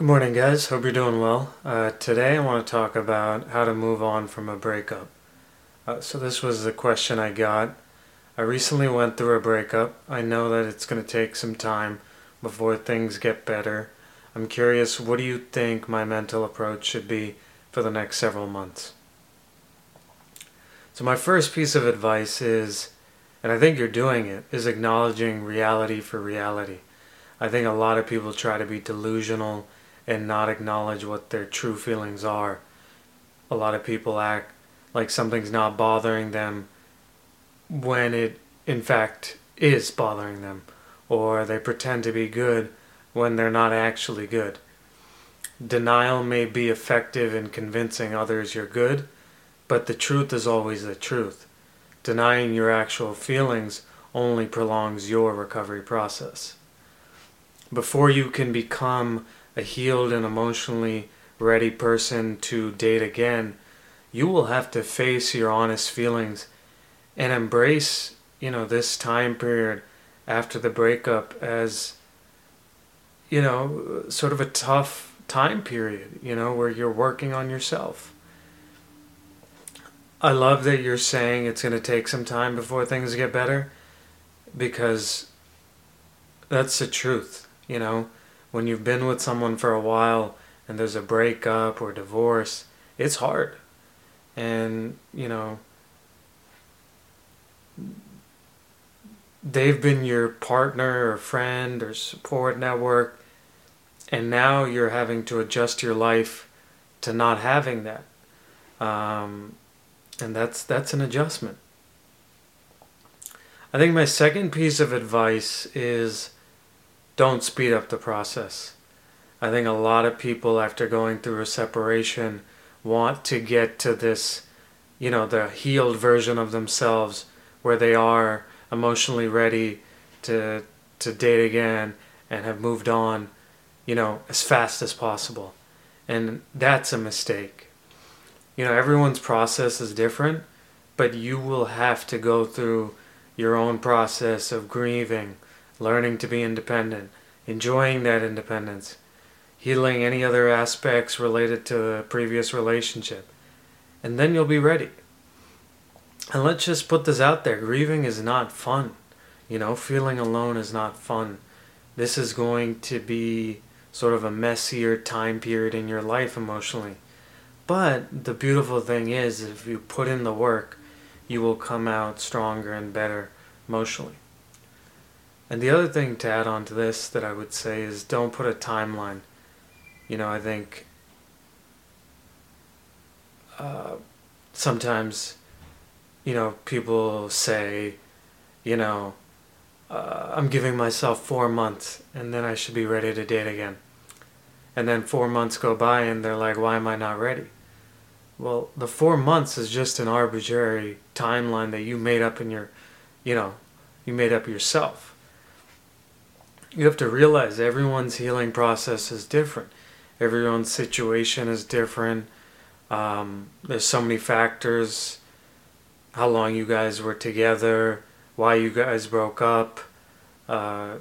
Good morning, guys. Hope you're doing well. Uh, today, I want to talk about how to move on from a breakup. Uh, so, this was the question I got. I recently went through a breakup. I know that it's going to take some time before things get better. I'm curious, what do you think my mental approach should be for the next several months? So, my first piece of advice is, and I think you're doing it, is acknowledging reality for reality. I think a lot of people try to be delusional and not acknowledge what their true feelings are. A lot of people act like something's not bothering them when it in fact is bothering them, or they pretend to be good when they're not actually good. Denial may be effective in convincing others you're good, but the truth is always the truth. Denying your actual feelings only prolongs your recovery process. Before you can become a healed and emotionally ready person to date again, you will have to face your honest feelings and embrace, you know, this time period after the breakup as, you know, sort of a tough time period, you know, where you're working on yourself. I love that you're saying it's going to take some time before things get better because that's the truth, you know when you've been with someone for a while and there's a breakup or divorce, it's hard. And, you know, they've been your partner or friend or support network, and now you're having to adjust your life to not having that. Um, and that's that's an adjustment. I think my second piece of advice is don't speed up the process. I think a lot of people, after going through a separation, want to get to this, you know, the healed version of themselves where they are emotionally ready to to date again and have moved on, you know, as fast as possible. And that's a mistake. You know, everyone's process is different, but you will have to go through your own process of grieving, learning to be independent, enjoying that independence, healing any other aspects related to a previous relationship. And then you'll be ready. And let's just put this out there grieving is not fun. You know, feeling alone is not fun. This is going to be sort of a messier time period in your life emotionally. But the beautiful thing is, if you put in the work, you will come out stronger and better emotionally. And the other thing to add on to this that I would say is don't put a timeline. You know, I think uh, sometimes, you know, people say, you know, uh, I'm giving myself four months and then I should be ready to date again. And then four months go by and they're like, why am I not ready? Well, the four months is just an arbitrary timeline that you made up in your, you know, you made up yourself you have to realize everyone's healing process is different. Everyone's situation is different. Um, there's so many factors. How long you guys were together, why you guys broke up. Uh,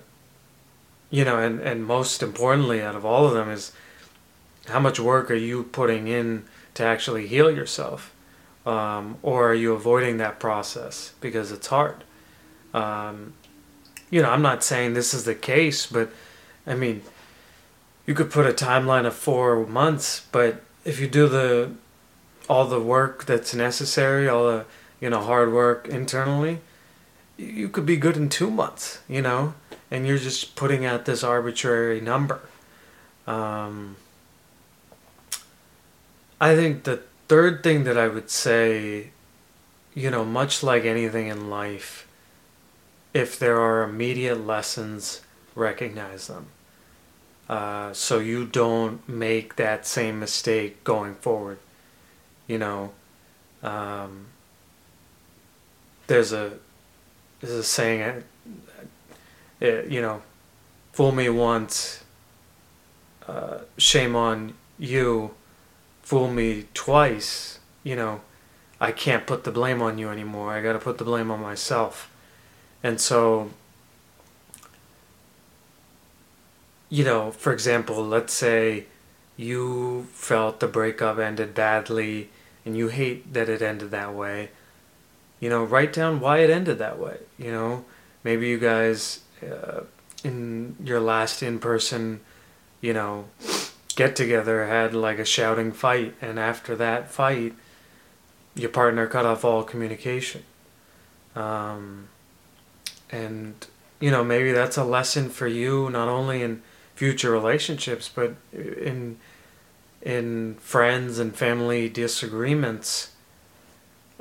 you know, and, and most importantly, out of all of them, is how much work are you putting in to actually heal yourself? Um, or are you avoiding that process because it's hard? Um, you know, I'm not saying this is the case, but I mean, you could put a timeline of four months, but if you do the all the work that's necessary, all the you know hard work internally, you could be good in two months. You know, and you're just putting out this arbitrary number. Um, I think the third thing that I would say, you know, much like anything in life if there are immediate lessons, recognize them. Uh, so you don't make that same mistake going forward. You know, um, there's a there's a saying, uh, uh, you know, fool me once, uh, shame on you. Fool me twice, you know, I can't put the blame on you anymore. I got to put the blame on myself. And so you know, for example, let's say you felt the breakup ended badly and you hate that it ended that way. You know, write down why it ended that way. You know, maybe you guys uh, in your last in person, you know, get together had like a shouting fight, and after that fight, your partner cut off all communication. Um, and you know, maybe that's a lesson for you, not only in future relationships, but in in friends and family disagreements.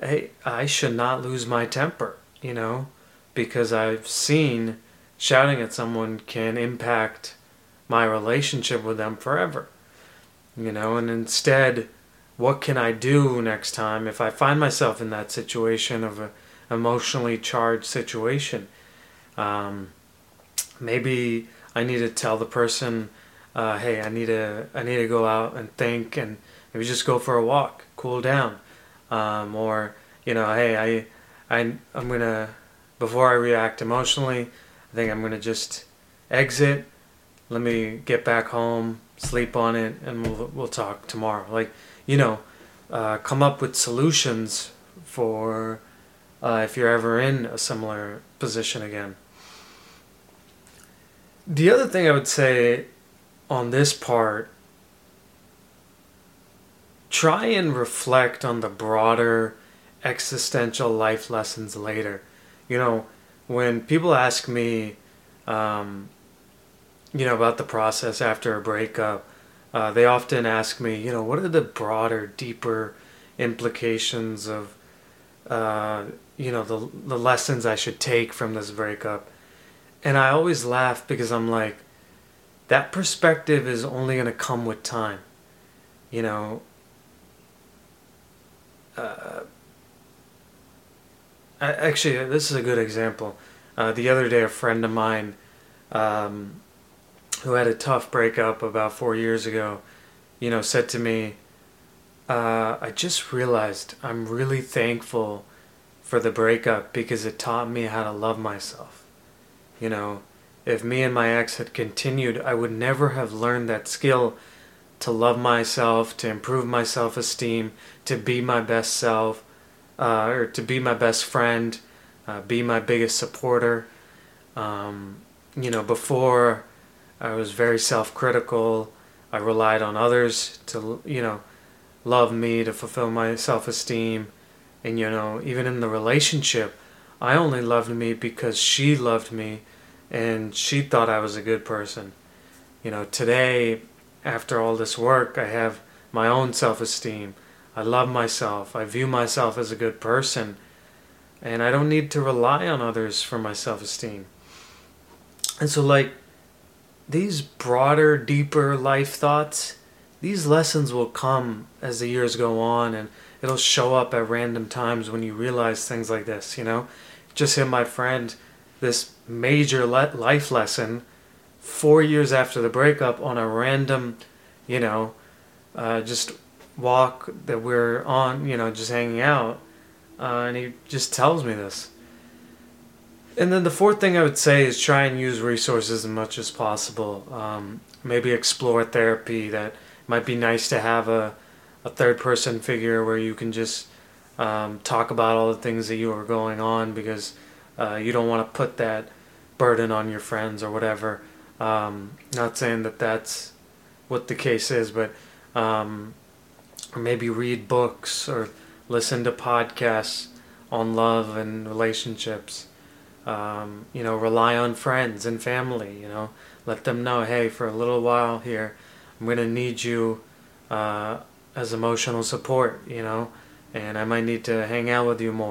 Hey, I should not lose my temper, you know, because I've seen shouting at someone can impact my relationship with them forever. You know, and instead, what can I do next time if I find myself in that situation of a emotionally charged situation? Um, maybe I need to tell the person, uh, "Hey, I need to I need to go out and think, and maybe just go for a walk, cool down," um, or you know, "Hey, I I I'm gonna before I react emotionally, I think I'm gonna just exit. Let me get back home, sleep on it, and we'll we'll talk tomorrow." Like you know, uh, come up with solutions for uh, if you're ever in a similar position again. The other thing I would say on this part, try and reflect on the broader existential life lessons later. You know, when people ask me, um, you know, about the process after a breakup, uh, they often ask me, you know, what are the broader, deeper implications of, uh, you know, the the lessons I should take from this breakup? And I always laugh because I'm like, that perspective is only going to come with time. You know, uh, actually, this is a good example. Uh, the other day, a friend of mine um, who had a tough breakup about four years ago, you know, said to me, uh, I just realized I'm really thankful for the breakup because it taught me how to love myself. You know, if me and my ex had continued, I would never have learned that skill to love myself, to improve my self esteem, to be my best self, uh, or to be my best friend, uh, be my biggest supporter. Um, you know, before I was very self critical, I relied on others to, you know, love me, to fulfill my self esteem. And, you know, even in the relationship, I only loved me because she loved me and she thought I was a good person. You know, today, after all this work, I have my own self esteem. I love myself. I view myself as a good person. And I don't need to rely on others for my self esteem. And so, like, these broader, deeper life thoughts, these lessons will come as the years go on and it'll show up at random times when you realize things like this, you know? Just hit my friend this major le- life lesson four years after the breakup on a random, you know, uh, just walk that we're on, you know, just hanging out. Uh, and he just tells me this. And then the fourth thing I would say is try and use resources as much as possible. Um, maybe explore therapy. That might be nice to have a, a third person figure where you can just um, talk about all the things that you are going on because uh, you don't want to put that burden on your friends or whatever. Um, not saying that that's what the case is, but um, maybe read books or listen to podcasts on love and relationships. Um, you know, rely on friends and family. You know, let them know, hey, for a little while here, I'm gonna need you uh, as emotional support. You know, and I might need to hang out with you more.